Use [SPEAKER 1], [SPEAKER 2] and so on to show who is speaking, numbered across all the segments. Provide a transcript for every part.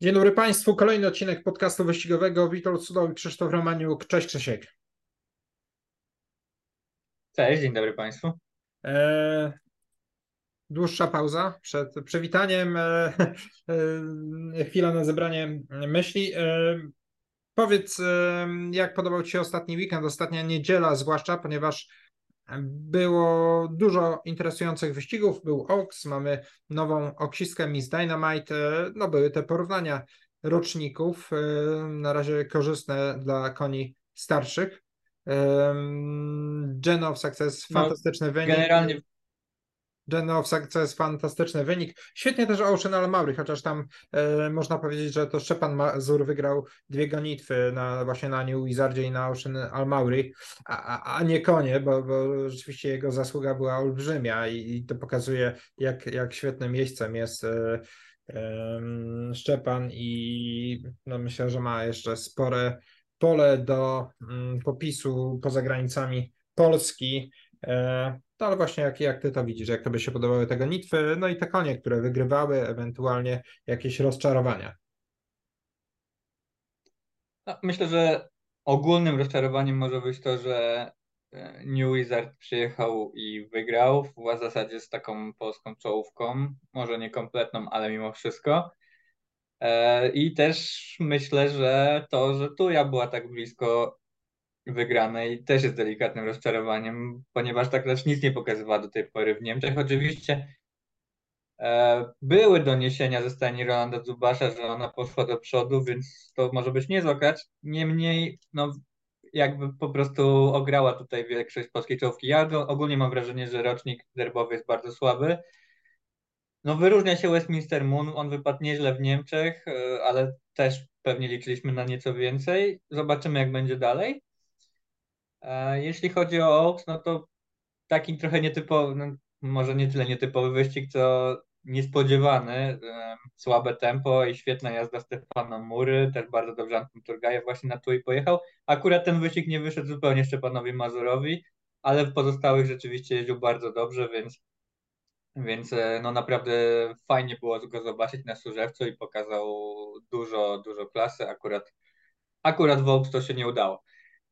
[SPEAKER 1] Dzień dobry Państwu. Kolejny odcinek podcastu wyścigowego. Witold Cudowy, Krzysztof Romaniuk. Cześć Krzysiek.
[SPEAKER 2] Cześć, dzień dobry Państwu. E,
[SPEAKER 1] dłuższa pauza przed przywitaniem. E, e, chwila na zebranie myśli. E, powiedz, e, jak podobał Ci się ostatni weekend, ostatnia niedziela zwłaszcza, ponieważ było dużo interesujących wyścigów. Był Ox, mamy nową oksistkę Miss Dynamite. No były te porównania roczników, e, na razie korzystne dla koni starszych. Gen of Success, no, fantastyczny no, wynik.
[SPEAKER 2] Generalnie
[SPEAKER 1] Genowsak, co jest fantastyczny wynik. Świetnie też Ocean Almaury, chociaż tam e, można powiedzieć, że to Szczepan Mazur wygrał dwie gonitwy na, właśnie na New Wizardzie i na Ocean Almaury, a, a, nie konie, bo, bo rzeczywiście jego zasługa była olbrzymia i, i to pokazuje, jak, jak świetnym miejscem jest e, e, Szczepan i no myślę, że ma jeszcze spore pole do mm, popisu poza granicami Polski. E, no ale właśnie jak, jak ty to widzisz, jak tobie się podobały te gonitwy, no i te konie, które wygrywały, ewentualnie jakieś rozczarowania.
[SPEAKER 2] No, myślę, że ogólnym rozczarowaniem może być to, że e, New Wizard przyjechał i wygrał w zasadzie z taką polską czołówką, może nie kompletną, ale mimo wszystko. E, I też myślę, że to, że Tuja była tak blisko wygranej też jest delikatnym rozczarowaniem, ponieważ tak lecz nic nie pokazywała do tej pory w Niemczech. Oczywiście e, były doniesienia ze stajni Rolanda Zubasza, że ona poszła do przodu, więc to może być niezła klacz. Niemniej, no, jakby po prostu ograła tutaj większość polskiej czołówki. Ja ogólnie mam wrażenie, że rocznik derbowy jest bardzo słaby. No wyróżnia się Westminster Moon, on wypadł nieźle w Niemczech, e, ale też pewnie liczyliśmy na nieco więcej. Zobaczymy, jak będzie dalej. E, jeśli chodzi o Oaks, no to taki trochę nietypowy, no może nie tyle nietypowy wyścig, co niespodziewany. E, słabe tempo i świetna jazda Stefana Mury, też bardzo dobrze Anton Turgajew właśnie na i pojechał. Akurat ten wyścig nie wyszedł zupełnie Szczepanowi Mazurowi, ale w pozostałych rzeczywiście jeździł bardzo dobrze, więc, więc e, no naprawdę fajnie było go zobaczyć na Służewcu i pokazał dużo, dużo klasy. Akurat, akurat w Oaks to się nie udało.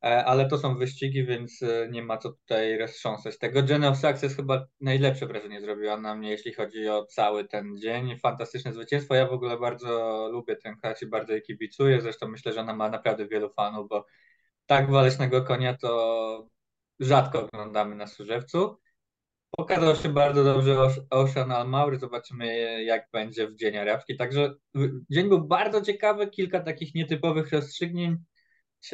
[SPEAKER 2] E, ale to są wyścigi, więc e, nie ma co tutaj roztrząsać tego. Jenna of Success chyba najlepsze wrażenie zrobiła na mnie, jeśli chodzi o cały ten dzień. Fantastyczne zwycięstwo. Ja w ogóle bardzo lubię ten klacz i bardzo jej kibicuję. Zresztą myślę, że ona ma naprawdę wielu fanów, bo tak walecznego konia to rzadko oglądamy na Służewcu. Pokazał się bardzo dobrze Ocean Almaury. Zobaczymy, jak będzie w dzień arabski. Także dzień był bardzo ciekawy, kilka takich nietypowych rozstrzygnięć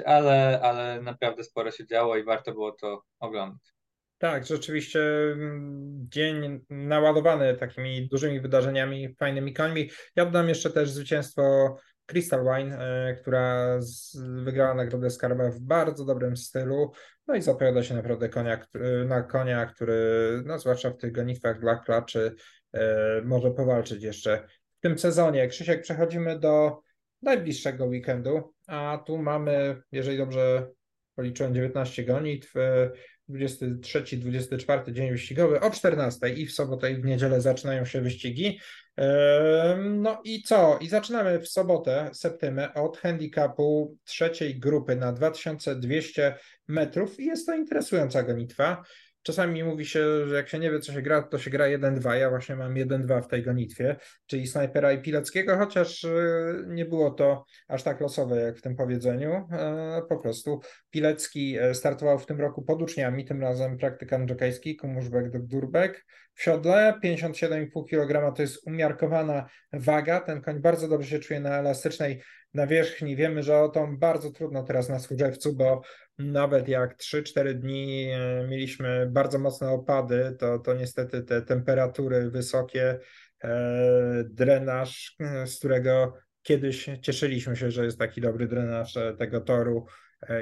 [SPEAKER 2] ale, ale naprawdę sporo się działo i warto było to oglądać.
[SPEAKER 1] Tak, rzeczywiście mm, dzień naładowany takimi dużymi wydarzeniami, fajnymi końmi. Ja dodam jeszcze też zwycięstwo Crystal Wine, e, która wygrała nagrodę Skarba w bardzo dobrym stylu. No i zapowiada się naprawdę konia, na konia, który, no zwłaszcza w tych gonitwach dla klaczy, e, może powalczyć jeszcze w tym sezonie. Krzysiek, przechodzimy do najbliższego weekendu, a tu mamy, jeżeli dobrze policzyłem, 19 gonitw, 23-24 dzień wyścigowy o 14 i w sobotę i w niedzielę zaczynają się wyścigi. No i co? I zaczynamy w sobotę, septymę, od handicapu trzeciej grupy na 2200 metrów i jest to interesująca gonitwa. Czasami mówi się, że jak się nie wie, co się gra, to się gra 1-2. Ja właśnie mam 1-2 w tej gonitwie, czyli snajpera i Pileckiego, chociaż e, nie było to aż tak losowe jak w tym powiedzeniu. E, po prostu Pilecki e, startował w tym roku pod uczniami, tym razem praktykant jokejski, Kumuszbek do Durbek w siodle. 57,5 kg to jest umiarkowana waga. Ten koń bardzo dobrze się czuje na elastycznej nawierzchni. Wiemy, że o tą bardzo trudno teraz na Służewcu, bo nawet jak 3-4 dni e, mieliśmy bardzo mocne opady, to, to niestety te temperatury wysokie, e, drenaż, e, z którego kiedyś cieszyliśmy się, że jest taki dobry drenaż tego toru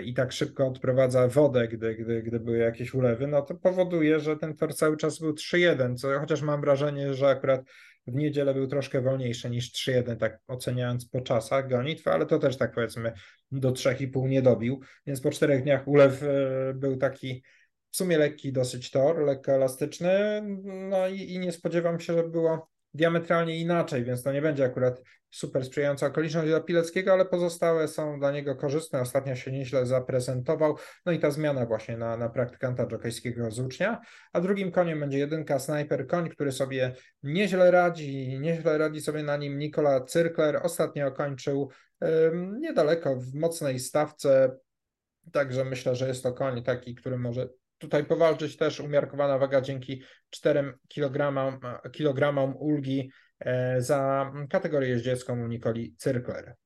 [SPEAKER 1] i tak szybko odprowadza wodę, gdy, gdy, gdy były jakieś ulewy, no to powoduje, że ten tor cały czas był 3-1, co chociaż mam wrażenie, że akurat w niedzielę był troszkę wolniejszy niż 3-1, tak oceniając po czasach gonitwy, ale to też tak powiedzmy do 3,5 nie dobił, więc po czterech dniach ulew e, był taki w sumie lekki dosyć tor, lekko elastyczny, no i, i nie spodziewam się, że było diametralnie inaczej, więc to nie będzie akurat super sprzyjająca okoliczność dla Pileckiego, ale pozostałe są dla niego korzystne. Ostatnio się nieźle zaprezentował. No i ta zmiana właśnie na, na praktykanta jokejskiego z ucznia. A drugim koniem będzie jedynka Sniper, koń, który sobie nieźle radzi. Nieźle radzi sobie na nim Nikola Cyrkler. Ostatnio kończył um, niedaleko w mocnej stawce. Także myślę, że jest to koń taki, który może tutaj powalczyć też umiarkowana waga dzięki 4 kg, kilogramom ulgi za kategorię jeździecką Nikoli Cyrkler.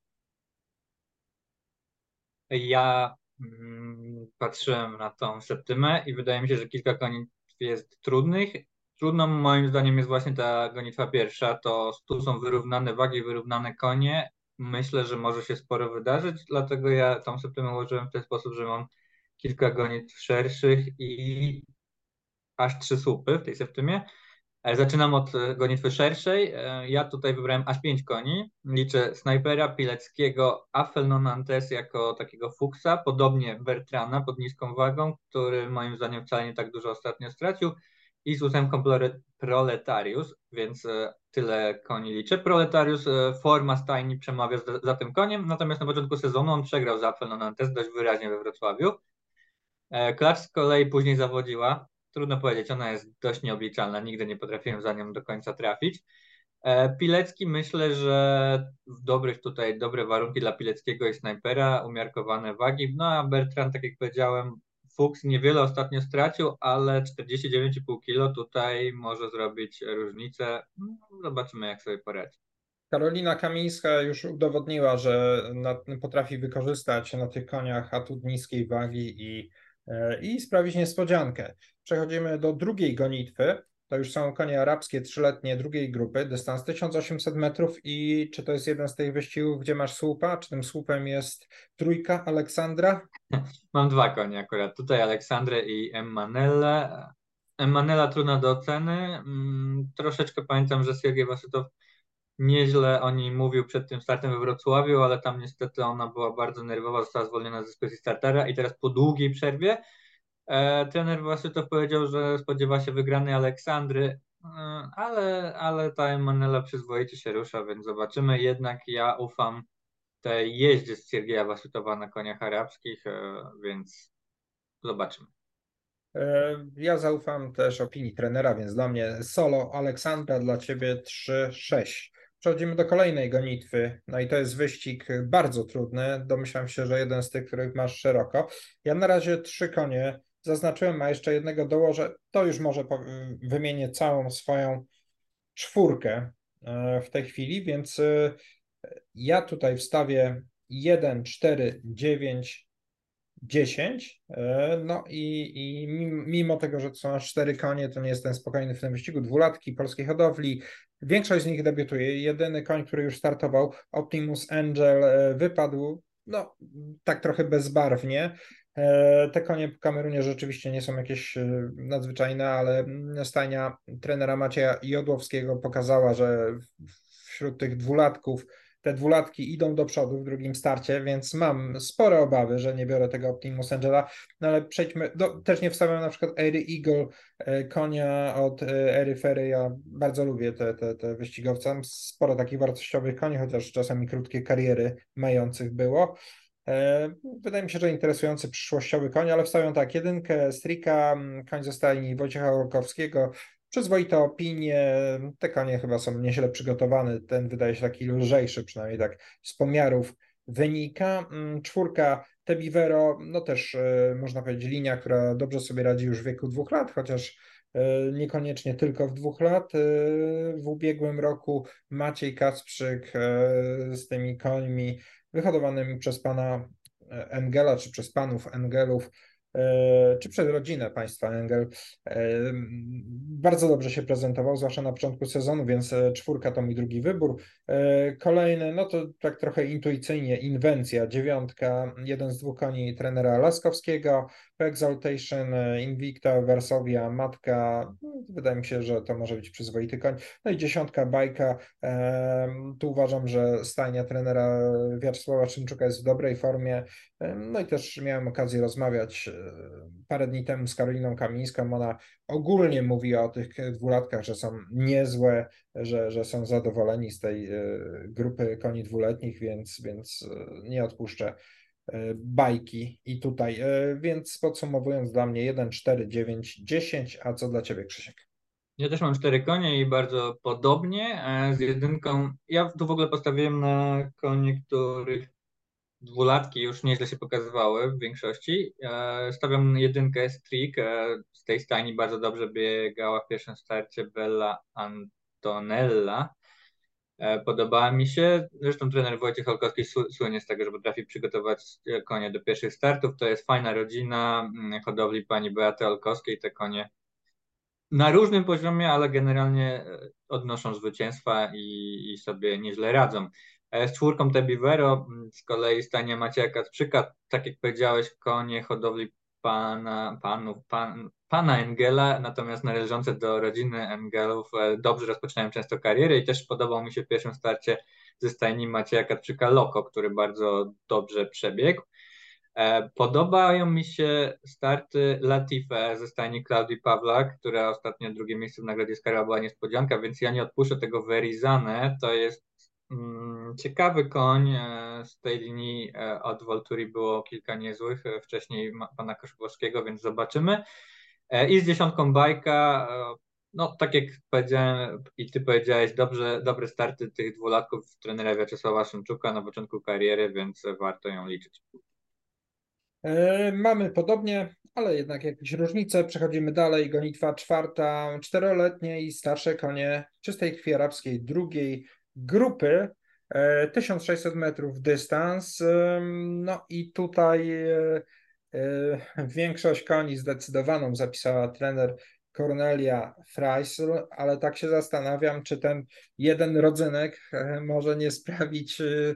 [SPEAKER 2] Ja mm, patrzyłem na tą septymę i wydaje mi się, że kilka koni jest trudnych. Trudną moim zdaniem jest właśnie ta gonitwa pierwsza, to tu są wyrównane wagi, wyrównane konie. Myślę, że może się sporo wydarzyć, dlatego ja tą septymę ułożyłem w ten sposób, że mam kilka gonitw szerszych i aż trzy słupy w tej septymie. E, zaczynam od e, gonitwy szerszej. E, ja tutaj wybrałem aż pięć koni. Liczę Snajpera, Pileckiego, Afelnonantes jako takiego fuksa, podobnie Bertrana pod niską wagą, który moim zdaniem wcale nie tak dużo ostatnio stracił i z ósemką Proletarius, więc tyle koni liczę. Proletarius, forma stajni przemawia za tym koniem, natomiast na początku sezonu on przegrał z Afelnonantes dość wyraźnie we Wrocławiu. Klacz z kolei później zawodziła. Trudno powiedzieć, ona jest dość nieobliczalna, nigdy nie potrafiłem za nią do końca trafić. E, Pilecki myślę, że w dobrych tutaj, dobre warunki dla Pileckiego i snajpera, umiarkowane wagi. No a Bertrand, tak jak powiedziałem, Fuchs niewiele ostatnio stracił, ale 49,5 kg tutaj może zrobić różnicę. No, zobaczymy, jak sobie poradzi.
[SPEAKER 1] Karolina Kamińska już udowodniła, że potrafi wykorzystać na tych koniach atut niskiej wagi i i sprawić niespodziankę. Przechodzimy do drugiej gonitwy. To już są konie arabskie trzyletnie drugiej grupy, dystans 1800 metrów i czy to jest jeden z tych wyścigów, gdzie masz słupa, czy tym słupem jest trójka Aleksandra?
[SPEAKER 2] Mam dwa konie akurat, tutaj Aleksandrę i Emmanella. Emmanella trudna do oceny. Mm, troszeczkę pamiętam, że Sergiej Wasytow nieźle o niej mówił przed tym startem we Wrocławiu, ale tam niestety ona była bardzo nerwowa, została zwolniona z dyskusji startera i teraz po długiej przerwie e, trener Wasytow powiedział, że spodziewa się wygranej Aleksandry, e, ale, ale ta Emanuela przyzwoicie się rusza, więc zobaczymy. Jednak ja ufam tej jeździe z Siergieja Wasytowa na koniach arabskich, e, więc zobaczymy.
[SPEAKER 1] E, ja zaufam też opinii trenera, więc dla mnie solo Aleksandra, dla ciebie 3-6. Przechodzimy do kolejnej gonitwy. No i to jest wyścig bardzo trudny. Domyślam się, że jeden z tych, których masz szeroko. Ja na razie trzy konie zaznaczyłem, a jeszcze jednego dołożę. To już może wymienię całą swoją czwórkę e, w tej chwili, więc e, ja tutaj wstawię 1, 4, 9, 10. No i, i mimo tego, że to są aż 4 konie, to nie jestem spokojny w tym wyścigu. Dwulatki polskiej hodowli, Większość z nich debiutuje. Jedyny koń, który już startował, Optimus Angel, e, wypadł no, tak trochę bezbarwnie. E, te konie w Kamerunie rzeczywiście nie są jakieś e, nadzwyczajne, ale stajnia trenera Macieja Jodłowskiego pokazała, że wśród tych dwulatków te dwulatki idą do przodu w drugim starcie, więc mam spore obawy, że nie biorę tego Optimus Angela, no ale przejdźmy, do, też nie wstawiam na przykład Ery Eagle, e, konia od e, Ery Ferry, ja bardzo lubię te, te, te wyścigowce, mam sporo takich wartościowych koni, chociaż czasami krótkie kariery mających było. E, wydaje mi się, że interesujący przyszłościowy koń, ale wstawiam tak, jedynkę Strika, koń ze stajni Wojciecha Orkowskiego, przyzwoite opinie. Te konie chyba są nieźle przygotowane. Ten wydaje się taki lżejszy, przynajmniej tak z pomiarów wynika. Mm, czwórka Tebivero, no też e, można powiedzieć linia, która dobrze sobie radzi już w wieku dwóch lat, chociaż e, niekoniecznie tylko w dwóch lat. E, w ubiegłym roku Maciej Kacprzyk z tymi końmi wyhodowanymi przez pana Engela, czy przez panów Engelów czy przez rodzinę państwa Engel. E, bardzo dobrze się prezentował, zwłaszcza na początku sezonu, więc e, czwórka to mój drugi wybór. Kolejny, no to tak trochę intuicyjnie, inwencja, dziewiątka, jeden z dwóch koni trenera Laskowskiego, Exaltation, Invicta, Varsovia, Matka, wydaje mi się, że to może być przyzwoity koń. No i dziesiątka bajka. Tu uważam, że stajnia trenera Wiaczesława Szymczuka jest w dobrej formie. No i też miałem okazję rozmawiać parę dni temu z Karoliną Kamińską. Ona ogólnie mówi o tych dwulatkach, że są niezłe, że, że są zadowoleni z tej grupy koni dwuletnich, więc, więc nie odpuszczę E, bajki i tutaj. E, więc podsumowując, dla mnie 1, 4, 9, 10. A co dla Ciebie, Krzysiek?
[SPEAKER 2] Ja też mam cztery konie i bardzo podobnie z jedynką. Ja tu w ogóle postawiłem na konie, których dwulatki już nieźle się pokazywały w większości. E, stawiam jedynkę Strik. Z tej stajni bardzo dobrze biegała w pierwszym starcie Bella Antonella. E, podobała mi się. Zresztą trener Wojciech Olkowski słynie z tego, że potrafi przygotować e, konie do pierwszych startów. To jest fajna rodzina hodowli pani Beaty Olkowskiej. Te konie na różnym poziomie, ale generalnie e, odnoszą zwycięstwa i, i sobie nieźle radzą. Z czwórką Tebivero mm, z kolei stanie Macieja Kacprzyka, tak jak powiedziałeś, konie hodowli pana, panów, pan, pana Engela, natomiast należące do rodziny Engelów e, dobrze rozpoczynają często karierę i też podobał mi się w pierwszym starcie ze stajni Macieja Katczyka Loko, który bardzo dobrze przebiegł. E, podobają mi się starty Latife ze stajni Klaudii Pawlak, która ostatnio drugie miejsce w Nagrodzie Skara była niespodzianka, więc ja nie odpuszczę tego Verizane. To jest ciekawy koń. E, z tej linii od Volturi było kilka niezłych, wcześniej pana Koszkowskiego, więc zobaczymy. E, I z dziesiątką bajka, e, no tak jak powiedziałem i ty powiedziałeś, dobrze, dobre starty tych dwulatków trenera Wiaczesława Szymczuka na początku kariery, więc warto ją liczyć.
[SPEAKER 1] E, mamy podobnie, ale jednak jakieś różnice. Przechodzimy dalej. Gonitwa czwarta, czteroletnie i starsze konie czystej krwi arabskiej drugiej grupy. 1600 metrów dystans. No i tutaj Yy, większość koni zdecydowaną zapisała trener Cornelia Freisel, ale tak się zastanawiam, czy ten jeden rodzynek e, może nie sprawić e,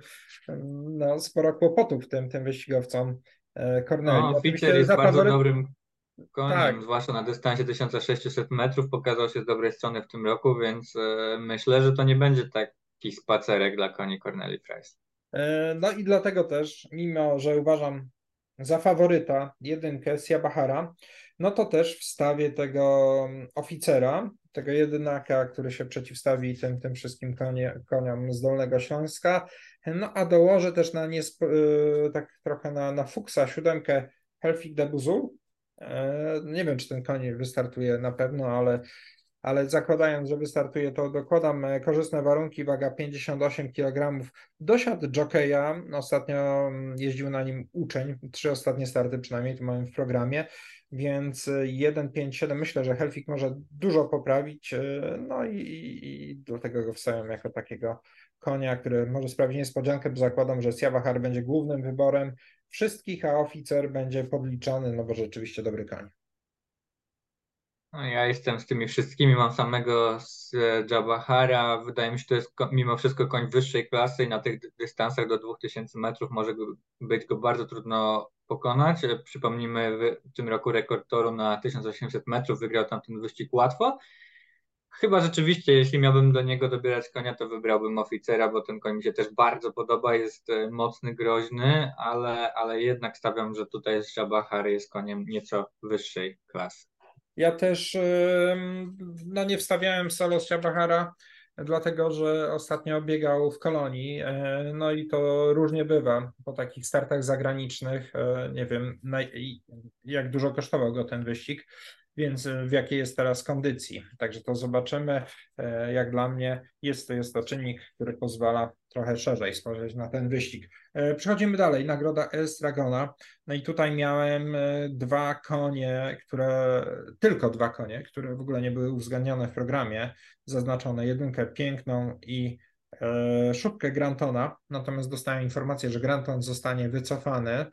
[SPEAKER 1] no, sporo kłopotów tym, tym wyścigowcom e, Cornelia.
[SPEAKER 2] No, jest bardzo dobrym koniem, tak. zwłaszcza na dystansie 1600 metrów, pokazał się z dobrej strony w tym roku, więc myślę, że to nie będzie taki spacerek dla koni Corneli Freisel.
[SPEAKER 1] No i dlatego też, mimo że uważam za faworyta jedynkę Siabahara, no to też wstawię tego oficera, tego jedynaka, który się przeciwstawi tym, tym wszystkim konie, koniom z Dolnego Śląska, no a dołożę też na niesp- y, tak trochę na, na Fuksa siódemkę Helfik de Buzul. E, nie wiem, czy ten koń wystartuje na pewno, ale ale zakładając, że wystartuje, to dokładam e, korzystne warunki, waga 58 kg. Dosiadł jokeja, ostatnio mm, jeździł na nim uczeń, trzy ostatnie starty przynajmniej tu mamy w programie, więc 1,57 e, myślę, że Helfik może dużo poprawić, e, no i, i do tego go wstawiam jako takiego konia, który może sprawić niespodziankę, bo zakładam, że Siawahar będzie głównym wyborem. Wszystkich, a oficer będzie podliczony, no bo rzeczywiście dobry koń.
[SPEAKER 2] No, ja jestem z tymi wszystkimi, mam samego z Jabahara. Wydaje mi się, to jest mimo wszystko koń wyższej klasy i na tych dystansach do 2000 metrów może być go bardzo trudno pokonać. Przypomnijmy, w tym roku rekord toru na 1800 metrów wygrał tam ten wyścig łatwo. Chyba rzeczywiście, jeśli miałbym do niego dobierać konia, to wybrałbym oficera, bo ten koń mi się też bardzo podoba, jest e, mocny, groźny, ale, ale jednak stawiam, że tutaj Jabahar jest koniem nieco wyższej klasy.
[SPEAKER 1] Ja też no, nie wstawiałem solo z Ciabachara, dlatego że ostatnio biegał w kolonii. E, no i to różnie bywa po takich startach zagranicznych. E, nie wiem, jak dużo kosztował go ten wyścig więc e, w jakiej jest teraz kondycji. Także to zobaczymy. E, jak dla mnie jest to, jest to czynnik, który pozwala trochę szerzej spojrzeć na ten wyścig. E, przechodzimy dalej. Nagroda Estragona. No i tutaj miałem dwa konie, które, tylko dwa konie, które w ogóle nie były uwzględnione w programie, zaznaczone jedynkę piękną i szubkę Grantona, natomiast dostałem informację, że Granton zostanie wycofany.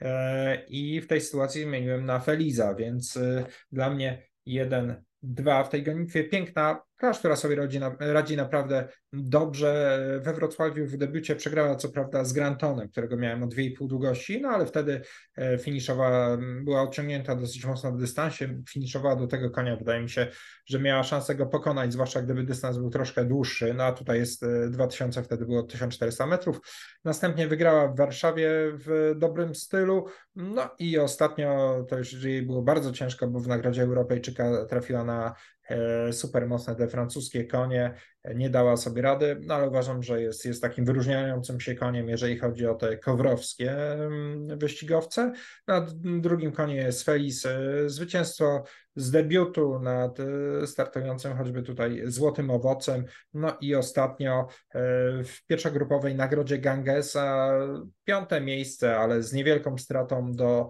[SPEAKER 1] E, i w tej sytuacji zmieniłem na Feliza, więc e, dla mnie jeden, dwa w tej gonitwie. Piękna Klasz, która sobie radzi, radzi naprawdę dobrze. We Wrocławiu w debiucie przegrała co prawda z Grantonem, którego miałem o 2,5 długości, no ale wtedy e, finiszowała, była odciągnięta dosyć mocno w dystansie, finiszowała do tego konia, wydaje mi się, że miała szansę go pokonać, zwłaszcza gdyby dystans był troszkę dłuższy, no a tutaj jest 2000, e, wtedy było 1400 metrów. Następnie wygrała w Warszawie w dobrym stylu, no i ostatnio to już jej było bardzo ciężko, bo w Nagrodzie Europejczyka trafiła na super mocne te francuskie konie, nie dała sobie rady, no ale uważam, że jest, jest takim wyróżniającym się koniem, jeżeli chodzi o te kowrowskie mm, wyścigowce. Na drugim konie jest Felis, e, zwycięstwo z debiutu nad e, startującym choćby tutaj Złotym Owocem, no i ostatnio w pierwszogrupowej nagrodzie Gangesa piąte miejsce, ale z niewielką stratą do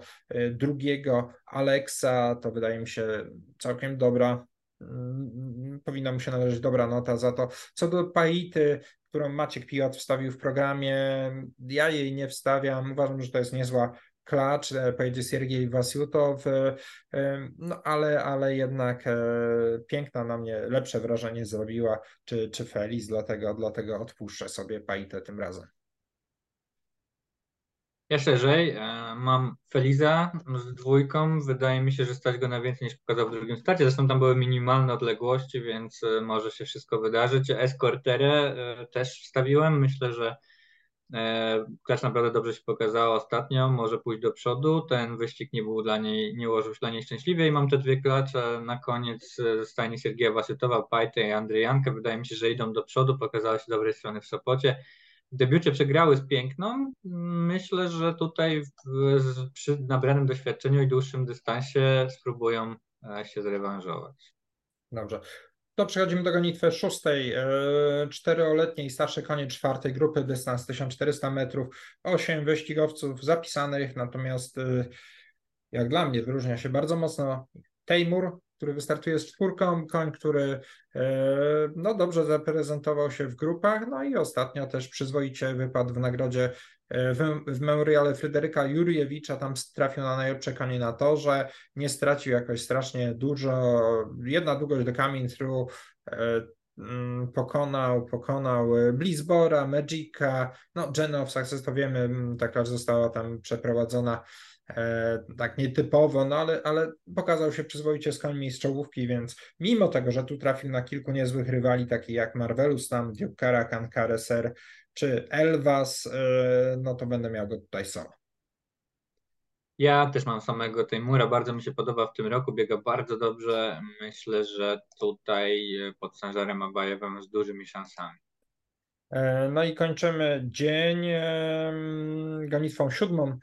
[SPEAKER 1] drugiego Alexa, to wydaje mi się całkiem dobra powinna mu się należeć dobra nota za to. Co do Paity, którą Maciek Piłat wstawił w programie, ja jej nie wstawiam. Uważam, że to jest niezła klacz, e, pojedzie Siergiej Wasiutow, e, no ale, ale jednak e, piękna na mnie lepsze wrażenie zrobiła, czy, czy Feliz, dlatego, dlatego odpuszczę sobie Paitę tym razem.
[SPEAKER 2] Ja szerzej e, mam Feliza z dwójką. Wydaje mi się, że stać go na więcej niż pokazał w drugim starcie. Zresztą tam były minimalne odległości, więc e, może się wszystko wydarzyć. Escorterę e, też wstawiłem. Myślę, że Klacz naprawdę dobrze się pokazała ostatnio, może pójść do przodu. Ten wyścig nie był dla niej, nie ułożył się dla niej szczęśliwie i mam te dwie klacze na koniec ze stajni Sergieja Wasytowa, Pajtę i Andryjankę. Wydaje mi się, że idą do przodu, pokazała się dobrej strony w Sopocie w debiucie przegrały z Piękną. Myślę, że tutaj w, przy nabranym doświadczeniu i dłuższym dystansie spróbują e, się zrewanżować.
[SPEAKER 1] Dobrze. To przechodzimy do gonitwy szóstej, e, czteroletniej starszej konie czwartej grupy, dystans 1400 metrów, osiem wyścigowców zapisanych, natomiast e, jak dla mnie wyróżnia się bardzo mocno Tejmur, który wystartuje z czwórką, koń, który e, no, dobrze zaprezentował się w grupach, no i ostatnio też przyzwoicie wypadł w nagrodzie e, w, w memoriale Fryderyka Jurjewicza, tam trafił na najlepsze konie na torze, nie stracił jakoś strasznie dużo, jedna długość do coming through, e, mm, pokonał, pokonał Blizzbora, Magica, no Gen of Success to wiemy, ta została tam przeprowadzona tak nietypowo, no ale, ale pokazał się przyzwoicie z końmi z czołówki, więc mimo tego, że tu trafił na kilku niezłych rywali, takich jak Marvelus, tam Duke Karakan, Kareser czy Elvas, e, no to będę miał go tutaj solo.
[SPEAKER 2] Ja też mam samego Tejmura, bardzo mi się podoba w tym roku, biega bardzo dobrze. Myślę, że tutaj pod Sanżarem Abajewem z dużymi szansami.
[SPEAKER 1] E, no i kończymy dzień gonitwą siódmą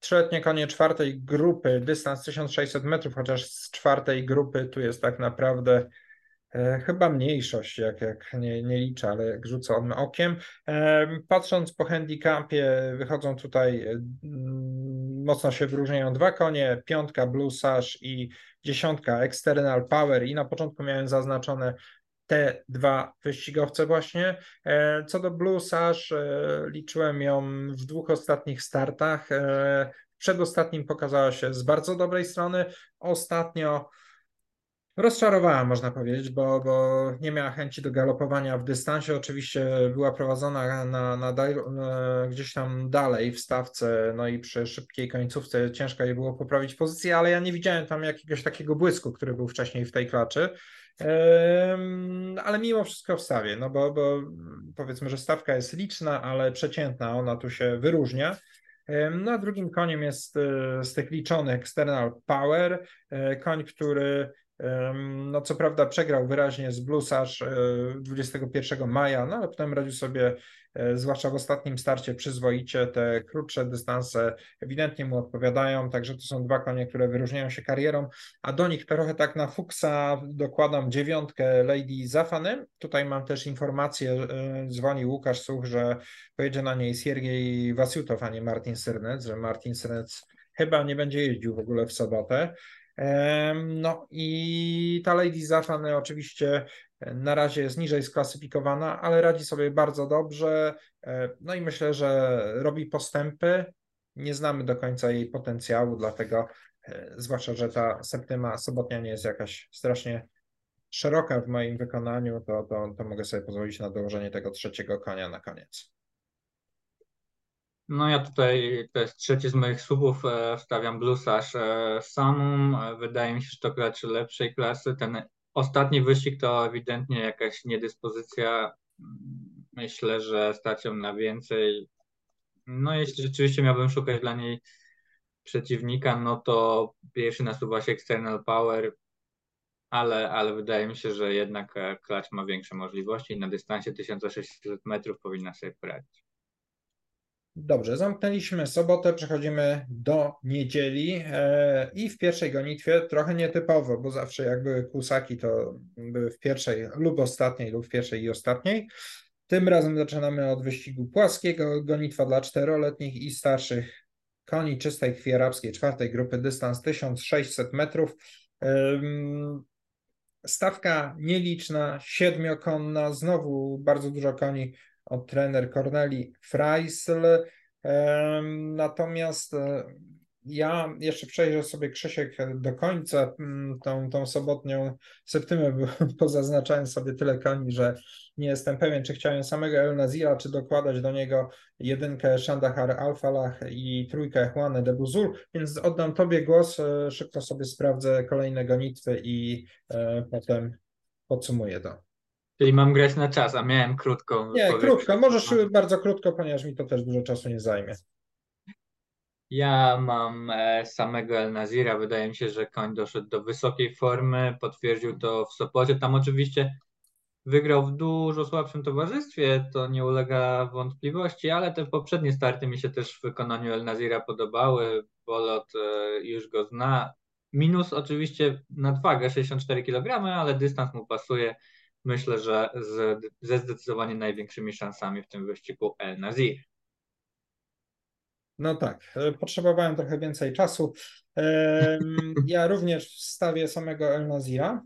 [SPEAKER 1] Trzyletnie konie czwartej grupy, dystans 1600 metrów, chociaż z czwartej grupy tu jest tak naprawdę e, chyba mniejszość, jak, jak nie, nie liczę, ale jak rzucę okiem. E, patrząc po handicapie, wychodzą tutaj, e, mocno się wyróżniają dwa konie, piątka Blue Sash i dziesiątka External Power i na początku miałem zaznaczone te dwa wyścigowce właśnie. E, co do Blue e, liczyłem ją w dwóch ostatnich startach. E, przedostatnim pokazała się z bardzo dobrej strony. Ostatnio rozczarowała, można powiedzieć, bo, bo nie miała chęci do galopowania w dystansie. Oczywiście była prowadzona na, na, na, gdzieś tam dalej w stawce, no i przy szybkiej końcówce ciężko jej było poprawić pozycję, ale ja nie widziałem tam jakiegoś takiego błysku, który był wcześniej w tej klaczy ale mimo wszystko wstawię, no bo, bo powiedzmy, że stawka jest liczna, ale przeciętna, ona tu się wyróżnia. No a drugim koniem jest e, z tych liczonych External Power, e, koń, który no co prawda przegrał wyraźnie z Bluesarz 21 e, maja, no ale potem radził sobie, e, zwłaszcza w ostatnim starcie, przyzwoicie. Te krótsze dystanse ewidentnie mu odpowiadają, także to są dwa konie, które wyróżniają się karierą, a do nich trochę tak na Fuchsa dokładam dziewiątkę Lady Zafany. Tutaj mam też informację, e, dzwoni Łukasz Such, że pojedzie na niej Siergiej Wasiutow, a nie Martin Syrnec, że Martin Syrnec chyba nie będzie jeździł w ogóle w sobotę. No i ta Lady Zafany oczywiście e, na razie jest niżej sklasyfikowana, ale radzi sobie bardzo dobrze. E, no i myślę, że robi postępy. Nie znamy do końca jej potencjału, dlatego e, zwłaszcza, że ta septyma sobotnia nie jest jakaś strasznie szeroka w moim wykonaniu, to, to, to mogę sobie pozwolić na dołożenie tego trzeciego konia na koniec.
[SPEAKER 2] No ja tutaj, to jest trzeci z moich słupów, e, wstawiam blusaż e, samum. E, wydaje mi się, że to gracz lepszej klasy. Ten ostatni wyścig to ewidentnie jakaś niedyspozycja. Myślę, że stać ją na więcej. No jeśli rzeczywiście miałbym szukać dla niej przeciwnika, no to pierwszy nasuwa się External Power, ale, ale wydaje mi się, że jednak klacz ma większe możliwości i na dystansie 1600 metrów powinna sobie poradzić.
[SPEAKER 1] Dobrze, zamknęliśmy sobotę, przechodzimy do niedzieli e, i w pierwszej gonitwie trochę nietypowo, bo zawsze jak były kłusaki, to były w pierwszej lub ostatniej, lub w pierwszej i ostatniej. Tym razem zaczynamy od wyścigu płaskiego, gonitwa dla czteroletnich i starszych koni czystej krwi arabskiej czwartej grupy, dystans 1600 metrów. Stawka nieliczna, siedmiokonna, znowu bardzo dużo koni trener Corneli Freisl. Natomiast e, ja jeszcze przejrzę sobie Krzysiek do końca mm, tą, tą sobotnią septymę, bo pozaznaczałem sobie tyle koni, że nie jestem pewien, czy chciałem samego El Nazira, czy dokładać do niego jedynkę Shandahar Alfalach i trójkę Juane de Buzul, więc oddam Tobie głos, e, szybko sobie sprawdzę kolejne gonitwy i e, potem podsumuję to.
[SPEAKER 2] Czyli mam grać na czas, a miałem krótką.
[SPEAKER 1] Nie, krótko. Możesz bardzo krótko, ponieważ mi to też dużo czasu nie zajmie.
[SPEAKER 2] Ja mam e, samego El Nazira. Wydaje mi się, że koń doszedł do wysokiej formy. Potwierdził to w Sopocie. Tam oczywiście wygrał w dużo słabszym towarzystwie, to nie ulega wątpliwości, ale te poprzednie starty mi się też w wykonaniu El Nazira podobały. Bolot e, już go zna. Minus oczywiście nadwaga 64 kg, ale dystans mu pasuje myślę, że z, ze zdecydowanie największymi szansami w tym wyścigu El Nazir.
[SPEAKER 1] No tak, e, potrzebowałem trochę więcej czasu. Ja również wstawię samego El Nazira.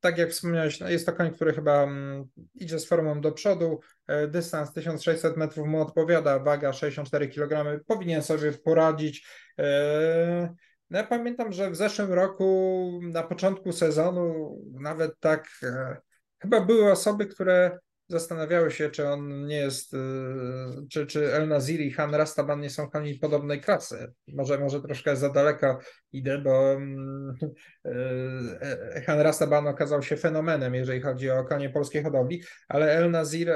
[SPEAKER 1] Tak jak wspomniałeś, no jest to koń, który chyba mm, idzie z formą do przodu. E, dystans 1600 metrów mu odpowiada, waga 64 kg. Powinien sobie poradzić. No ja pamiętam, że w zeszłym roku na początku sezonu nawet tak e, chyba były osoby, które zastanawiały się, czy on nie jest, y, czy, czy El Nazir i Han Rastaban nie są koni podobnej klasy. Może, może troszkę za daleko idę, bo mm, y, y, Han Rastaban okazał się fenomenem, jeżeli chodzi o konie polskiej hodowli, ale El Nazir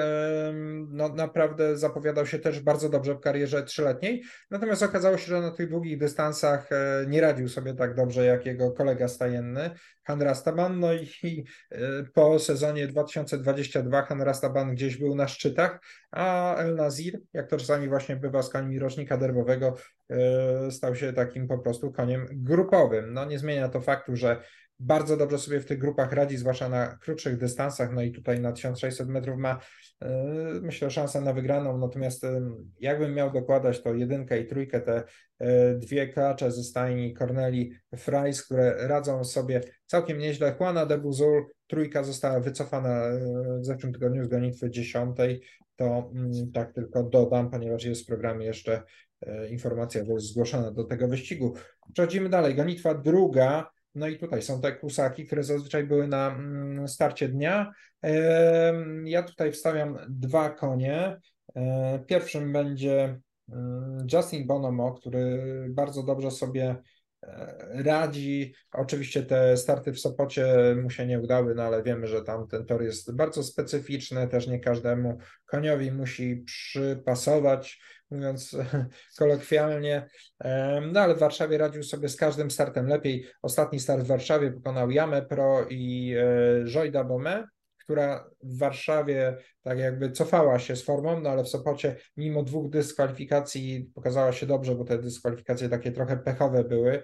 [SPEAKER 1] no, naprawdę zapowiadał się też bardzo dobrze w karierze trzyletniej, natomiast okazało się, że na tych długich dystansach e, nie radził sobie tak dobrze jak jego kolega stajenny, Han Rastaban, no i po sezonie 2022 Han Rastaban Rastaban gdzieś był na szczytach, a El Nazir, jak to czasami właśnie bywa z końmi rocznika derbowego, e, stał się takim po prostu koniem grupowym. No nie zmienia to faktu, że bardzo dobrze sobie w tych grupach radzi, zwłaszcza na krótszych dystansach, no i tutaj na 1600 metrów ma e, myślę szansę na wygraną, natomiast e, jakbym miał dokładać to jedynkę i trójkę, te dwie klacze ze stajni Corneli Fries, które radzą sobie całkiem nieźle. Juana de Buzul trójka została wycofana e, w zeszłym tygodniu z gonitwy dziesiątej, to mm, tak tylko dodam, ponieważ jest w programie jeszcze e, informacja zgłoszona do tego wyścigu. Przechodzimy dalej. Gonitwa druga, no i tutaj są te kusaki, które zazwyczaj były na mm, starcie dnia. Ja tutaj wstawiam dwa konie. E, pierwszym będzie mm, Justin Bonomo, który bardzo dobrze sobie radzi. Oczywiście te starty w Sopocie mu się nie udały, no ale wiemy, że tam ten tor jest bardzo specyficzny, też nie każdemu koniowi musi przypasować, mówiąc kolokwialnie. No ale w Warszawie radził sobie z każdym startem lepiej. Ostatni start w Warszawie pokonał Jamę Pro i e, Jojda Bomé która w Warszawie tak jakby cofała się z formą, no ale w Sopocie mimo dwóch dyskwalifikacji pokazała się dobrze, bo te dyskwalifikacje takie trochę pechowe były,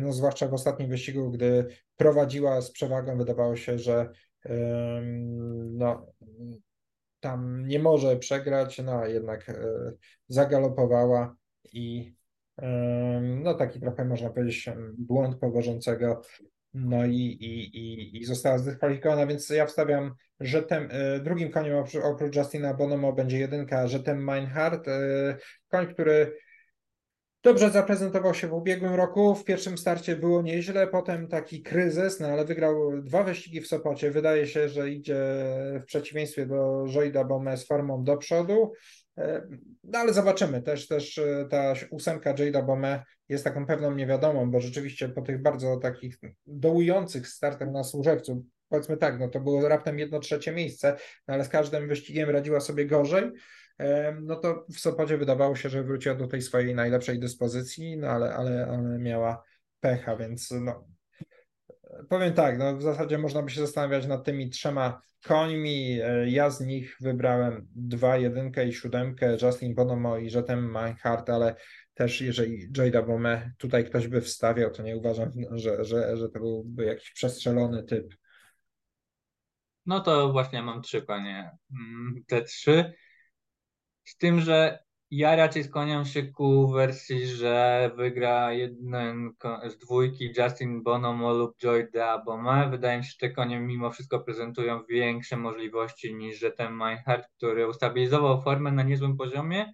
[SPEAKER 1] no zwłaszcza w ostatnim wyścigu, gdy prowadziła z przewagą, wydawało się, że no, tam nie może przegrać, no a jednak e, zagalopowała i no taki trochę można powiedzieć błąd powożącego no i, i, i, i została zdyskwalifikowana, więc ja wstawiam, że tem, e, drugim koniem oprócz Justina Bonomo będzie jedynka, że ten Meinhardt, e, koń, który Dobrze zaprezentował się w ubiegłym roku. W pierwszym starcie było nieźle, potem taki kryzys, no ale wygrał dwa wyścigi w Sopocie. Wydaje się, że idzie w przeciwieństwie do Joyda Bome z formą do przodu. E, no ale zobaczymy. Też, też ta ósemka Jada Bome jest taką pewną niewiadomą, bo rzeczywiście po tych bardzo takich dołujących startach na Służewcu, powiedzmy tak, no to było raptem jedno trzecie miejsce, no ale z każdym wyścigiem radziła sobie gorzej no to w Sopocie wydawało się, że wróciła do tej swojej najlepszej dyspozycji, no ale, ale, ale miała pecha, więc no, powiem tak, no w zasadzie można by się zastanawiać nad tymi trzema końmi. E, ja z nich wybrałem dwa, jedynkę i siódemkę, Justin Bonomo i Jetem Meinhardt, ale też jeżeli Jada Bome tutaj ktoś by wstawiał, to nie uważam, że, że, że to byłby jakiś przestrzelony typ.
[SPEAKER 2] No to właśnie mam trzy panie. Mm, te trzy. Z tym, że ja raczej skłaniam się ku wersji, że wygra jeden z dwójki Justin Bonomo lub Joy Deabome. Wydaje mi się, że te konie mimo wszystko prezentują większe możliwości niż że ten Meinhardt, który ustabilizował formę na niezłym poziomie,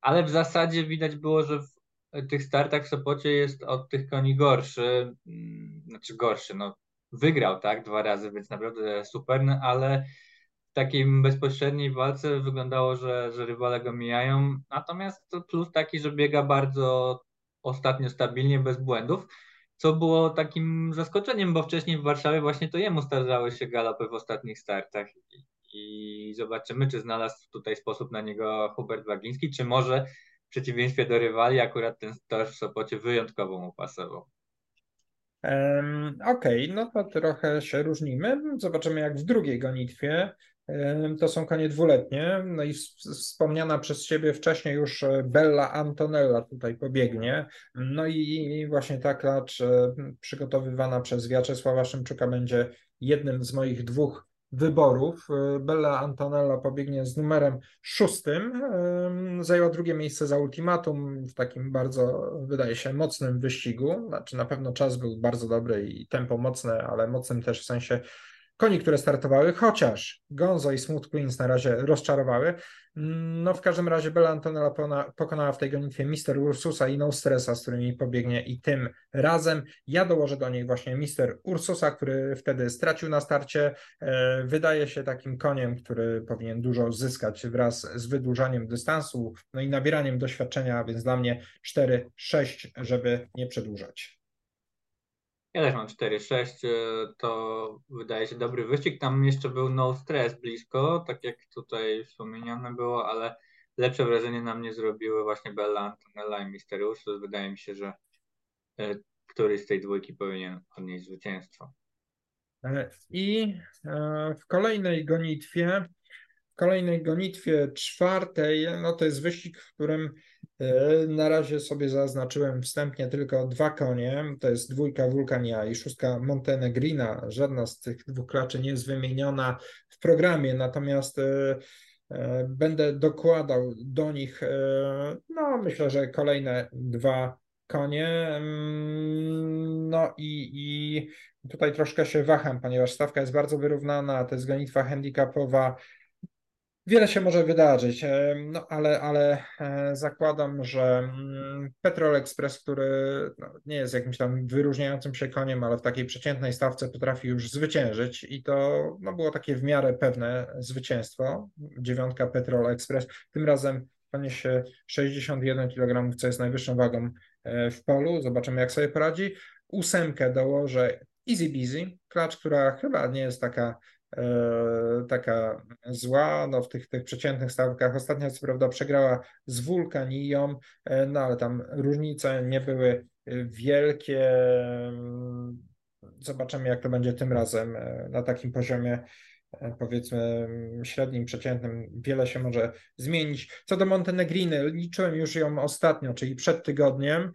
[SPEAKER 2] ale w zasadzie widać było, że w tych startach w Sopocie jest od tych koni gorszy, mm, znaczy gorszy, no wygrał tak dwa razy, więc naprawdę super, no, ale w takiej bezpośredniej walce wyglądało, że, że rywale go mijają. Natomiast to plus taki, że biega bardzo ostatnio stabilnie, bez błędów, co było takim zaskoczeniem, bo wcześniej w Warszawie właśnie to jemu starzały się galopy w ostatnich startach. I, zobaczymy, czy znalazł tutaj sposób na niego Hubert Wagiński, czy może w przeciwieństwie do rywali akurat ten tor w Sopocie wyjątkowo mu pasował.
[SPEAKER 1] Um, Okej, okay, no to trochę się różnimy. Zobaczymy jak w drugiej gonitwie. To są konie dwuletnie. No i wspomniana przez Ciebie wcześniej już e, Bella Antonella tutaj pobiegnie. No i właśnie ta klacz e, przygotowywana przez Wiaczesława Szymczuka będzie jednym z moich dwóch wyborów. E, Bella Antonella pobiegnie z numerem szóstym. Zajęła drugie miejsce za ultimatum w takim bardzo, wydaje się, mocnym wyścigu. Znaczy na pewno czas był bardzo dobry i tempo mocne, ale mocnym też w sensie koni, które startowały, chociaż Gonzo i Smooth Queens na razie rozczarowały. No w każdym razie Bella Antonella pokonała w tej gonitwie Mister Ursusa i No Stressa, z którymi pobiegnie i tym razem. Ja dołożę do niej właśnie Mister Ursusa, który wtedy stracił na starcie. E, wydaje się takim koniem, który powinien dużo zyskać wraz z wydłużaniem dystansu, no i nabieraniem doświadczenia, więc dla mnie 4-6, żeby nie przedłużać.
[SPEAKER 2] Ja też mam 4-6, e, to wydaje się dobry wyścig. Tam jeszcze był no stress blisko, tak jak tutaj wspomniane było, ale lepsze wrażenie na mnie zrobiły właśnie Bella Antonella i Misterius. Wydaje mi się, że e, któryś z tej dwójki powinien odnieść zwycięstwo.
[SPEAKER 1] E, I w kolejnej gonitwie, kolejnej gonitwie czwartej, no to jest wyścig, w którym E, na razie sobie zaznaczyłem wstępnie tylko dwa konie. To jest dwójka Vulkania i szóstka Montenegrina. Żadna z tych dwóch klaczy nie jest wymieniona w programie, natomiast e, e, będę dokładał do nich, no myślę, że kolejne dwa konie. Mm, no i, i tutaj troszkę się waham, ponieważ stawka jest bardzo wyrównana, to jest gonitwa handicapowa Wiele się może wydarzyć, no ale, ale e, zakładam, że mm, Petrol Express, który no, nie jest jakimś tam wyróżniającym się koniem, ale w takiej przeciętnej stawce potrafi już zwyciężyć i to no, było takie w miarę pewne zwycięstwo. Dziewiątka Petrol Express. Tym razem poniesie 61 kg, co jest najwyższą wagą e, w polu. Zobaczymy, jak sobie poradzi. Ósemkę dołożę Easy Beasy, klacz, która chyba nie jest taka taka zła, no w tych, tych przeciętnych stawkach. Ostatnio co prawda przegrała z Wulkaniją, e, no ale tam różnice nie były wielkie. Zobaczymy, jak to będzie tym razem e, na takim poziomie E, powiedzmy średnim, przeciętnym, wiele się może zmienić. Co do Montenegriny, liczyłem już ją ostatnio, czyli przed tygodniem.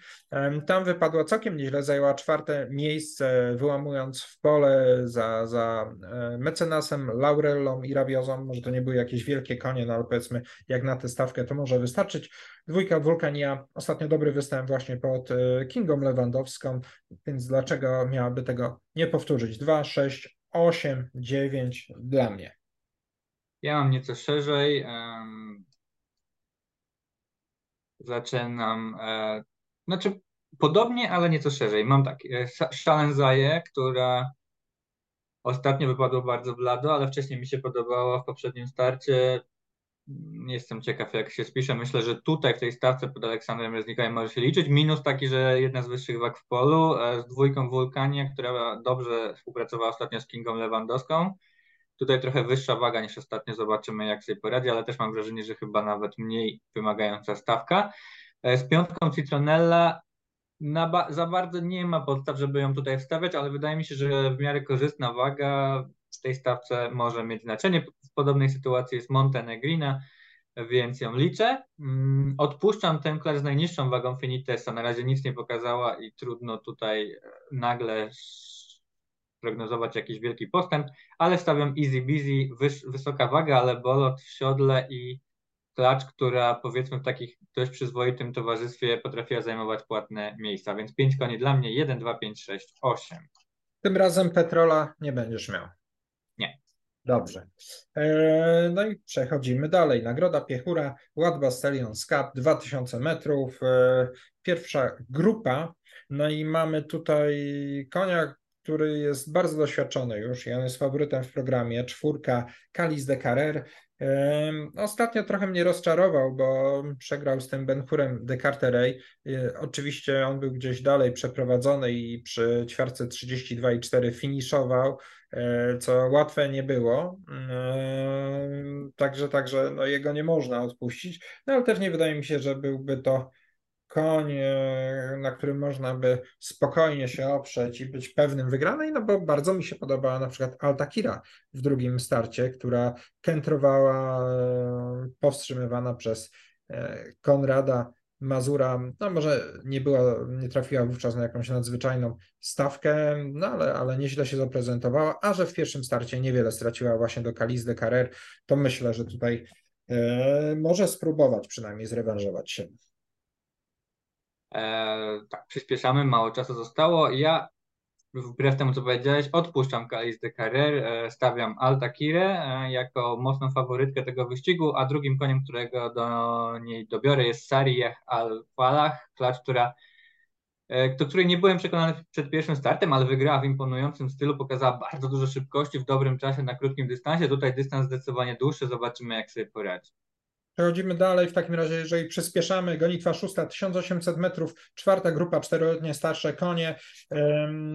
[SPEAKER 1] Tam wypadła całkiem nieźle, zajęła czwarte miejsce, wyłamując w pole za, za e, mecenasem, Laurellą i Rabiozą. Może to nie były jakieś wielkie konie, no ale powiedzmy, jak na tę stawkę to może wystarczyć. Dwójka Wulkania, ostatnio dobry występ właśnie pod e, Kingą Lewandowską, więc dlaczego miałaby tego nie powtórzyć? 2, 6, 8, 9 dla mnie.
[SPEAKER 2] Ja mam nieco szerzej. Zaczynam e, Znaczy, podobnie, ale nieco szerzej. Mam tak, Szalenzaję, która ostatnio wypadła bardzo blado, ale wcześniej mi się podobała w poprzednim starcie. Jestem ciekaw, jak się spisze. Myślę, że tutaj w tej stawce pod Aleksandrem Reznikajem może się liczyć. Minus taki, że jedna z wyższych wag w polu e, z dwójką Wulkanie, która dobrze współpracowała ostatnio z Kingą Lewandowską. Tutaj trochę wyższa waga niż ostatnio. Zobaczymy, jak sobie poradzi, ale też mam wrażenie, że chyba nawet mniej wymagająca stawka. E, z piątką Citronella ba za bardzo nie ma podstaw, żeby ją tutaj wstawiać, ale wydaje mi się, że w miarę korzystna waga w tej stawce może mieć znaczenie. W podobnej sytuacji jest Montenegrina, więc ją liczę. Mm, odpuszczam tę klacz z najniższą wagą Finitesa. Na razie nic nie pokazała i trudno tutaj e, nagle prognozować jakiś wielki postęp, ale stawiam easy busy, wys wysoka waga, ale bolot w siodle i klacz, która powiedzmy w takich dość przyzwoitym towarzystwie potrafiła zajmować płatne miejsca, więc 5 koni dla mnie, 1, 2, 5, 6, 8.
[SPEAKER 1] Tym razem Petrola nie będziesz miał. Dobrze. Eee, no i przechodzimy dalej. Nagroda Piechura, Ładba Stallions Cup, 2000 metrów. Eee, pierwsza grupa. No i mamy tutaj konia, który jest bardzo doświadczony już i on jest faworytem w programie. Czwórka Kalis de Carrer. Ostatnio trochę mnie rozczarował, bo przegrał z tym Benhurem de Carterey. E, oczywiście on był gdzieś dalej przeprowadzony i przy ćwiartce 32,4 finiszował, e, co łatwe nie było. Także, także no jego nie można odpuścić, no ale też nie wydaje mi się, że byłby to koń, e, na którym można by spokojnie się oprzeć i być pewnym wygranej, no bo bardzo mi się podobała na przykład Altakira w drugim starcie, która kętrowała, e, powstrzymywana przez e, Konrada Mazura, no może nie była, nie trafiła wówczas na jakąś nadzwyczajną stawkę, no ale, ale nieźle się zaprezentowała, a że w pierwszym starcie niewiele straciła właśnie do Caliz de Carrer, to myślę, że tutaj e, może spróbować przynajmniej zrewanżować się.
[SPEAKER 2] E, tak, przyspieszamy, mało czasu zostało. Ja, wbrew temu co powiedziałeś, odpuszczam Kalis de Carrer, e, stawiam Altakirę e, jako mocną faworytkę tego wyścigu, a drugim koniem, którego do niej dobiorę jest Sariyah Al-Falah, klacz, która do której nie byłem przekonany przed pierwszym startem, ale wygrała w imponującym stylu, pokazała bardzo dużo szybkości w dobrym czasie na krótkim dystansie. Tutaj dystans zdecydowanie dłuższy, zobaczymy jak sobie poradzi.
[SPEAKER 1] Przechodzimy dalej, w takim razie, jeżeli przyspieszamy, gonitwa szósta, 1800 metrów, czwarta grupa, czteroletnie starsze konie.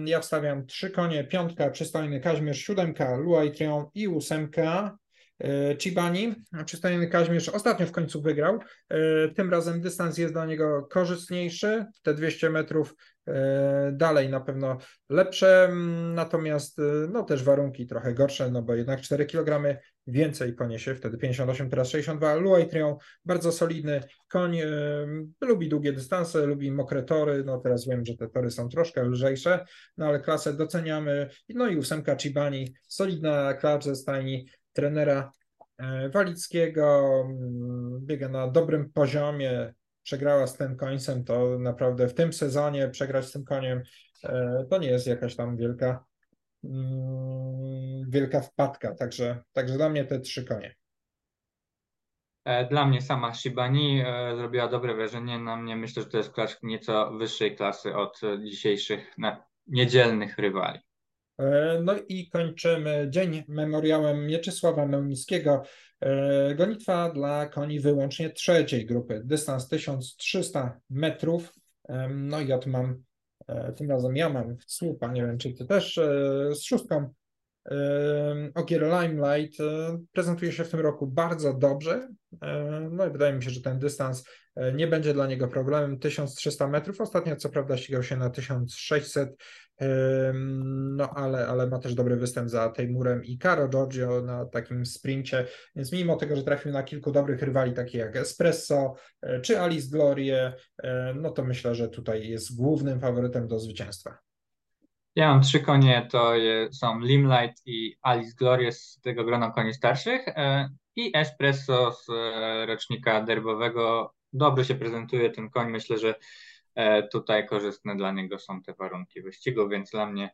[SPEAKER 1] Ja wstawiam trzy konie, piątka, przystojny Kaźmierz, siódemka, Luai Trion i ósemka. E, Chibani, przystojny Kaźmierz, ostatnio w końcu wygrał. E, tym razem dystans jest dla niego korzystniejszy. Te 200 metrów e, dalej na pewno lepsze, natomiast no też warunki trochę gorsze, no bo jednak 4 kg więcej poniesie, wtedy 58, teraz 62. Luai Trion, bardzo solidny koń, lubi długie dystanse, lubi mokre tory, no teraz wiem, że te tory są troszkę lżejsze, no ale klasę doceniamy. No i ósemka Chibani, solidna klacz ze stajni trenera e, Walickiego, mm, biega na dobrym poziomie, przegrała z tym końcem, to naprawdę w tym sezonie przegrać z tym koniem e, to nie jest jakaś tam wielka wielka wpadka, także, także dla mnie te trzy konie.
[SPEAKER 2] E, dla mnie sama Shibani zrobiła dobre wrażenie na mnie. Myślę, że to jest klacz nieco wyższej klasy od dzisiejszych niedzielnych rywali.
[SPEAKER 1] E, no i kończymy dzień memoriałem Mieczysława Mełnickiego. E, gonitwa dla koni wyłącznie trzeciej grupy. Dystans 1300 metrów. E, no i ja tu mam, tym razem ja mam słupa, nie wiem czy ty też, z szóstką Ogier Limelight prezentuje się w tym roku bardzo dobrze. No i wydaje mi się, że ten dystans nie będzie dla niego problemem. 1300 metrów. Ostatnio co prawda ścigał się na 1600, no ale, ale ma też dobry występ za Tejmurem i Caro Giorgio na takim sprincie, więc mimo tego, że trafił na kilku dobrych rywali, takich jak Espresso e, czy Alice Glorie, e, no to myślę, że tutaj jest głównym faworytem do zwycięstwa.
[SPEAKER 2] Ja mam trzy konie, to są Limelight i Alice Glorie z tego grona koni starszych e, i Espresso z rocznika derbowego. Dobrze się prezentuje ten koń, myślę, że E, tutaj korzystne dla niego są te warunki wyścigu, więc dla mnie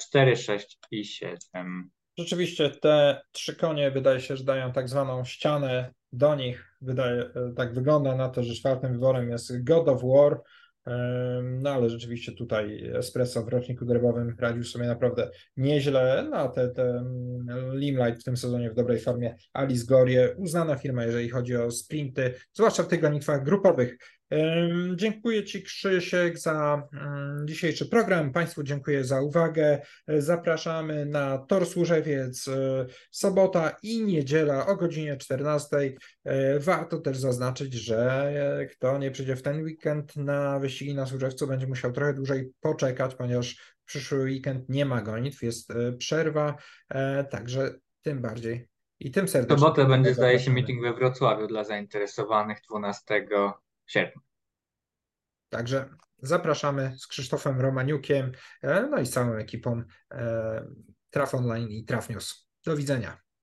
[SPEAKER 2] 4, e, 6 i 7.
[SPEAKER 1] Rzeczywiście te trzy konie wydaje się, że dają tak zwaną ścianę do nich. Wydaje, e, tak wygląda na to, że czwartym wyborem jest God of War. No ale rzeczywiście tutaj Espresso w roczniku derbowym radził sobie naprawdę nieźle. No te, te Limelight w tym sezonie w dobrej formie. Alice Gorie, uznana firma, jeżeli chodzi o sprinty, zwłaszcza w tych grupowych. Dziękuję Ci Krzysiek za dzisiejszy program. Państwu dziękuję za uwagę. Zapraszamy na Tor Służewiec e, sobota i niedziela o godzinie 14. E, warto też zaznaczyć, że kto nie przyjdzie w ten weekend na wyścigi na Służewcu będzie musiał trochę dłużej poczekać, ponieważ przyszły weekend nie ma gonitw, jest e, przerwa, także tym bardziej i tym serdecznie.
[SPEAKER 2] W sobotę będzie zdaje się meeting we Wrocławiu dla zainteresowanych 12 sierpnia.
[SPEAKER 1] Także zapraszamy z Krzysztofem Romaniukiem, e, no i całą ekipą e, Traf Online i Traf News. Do widzenia.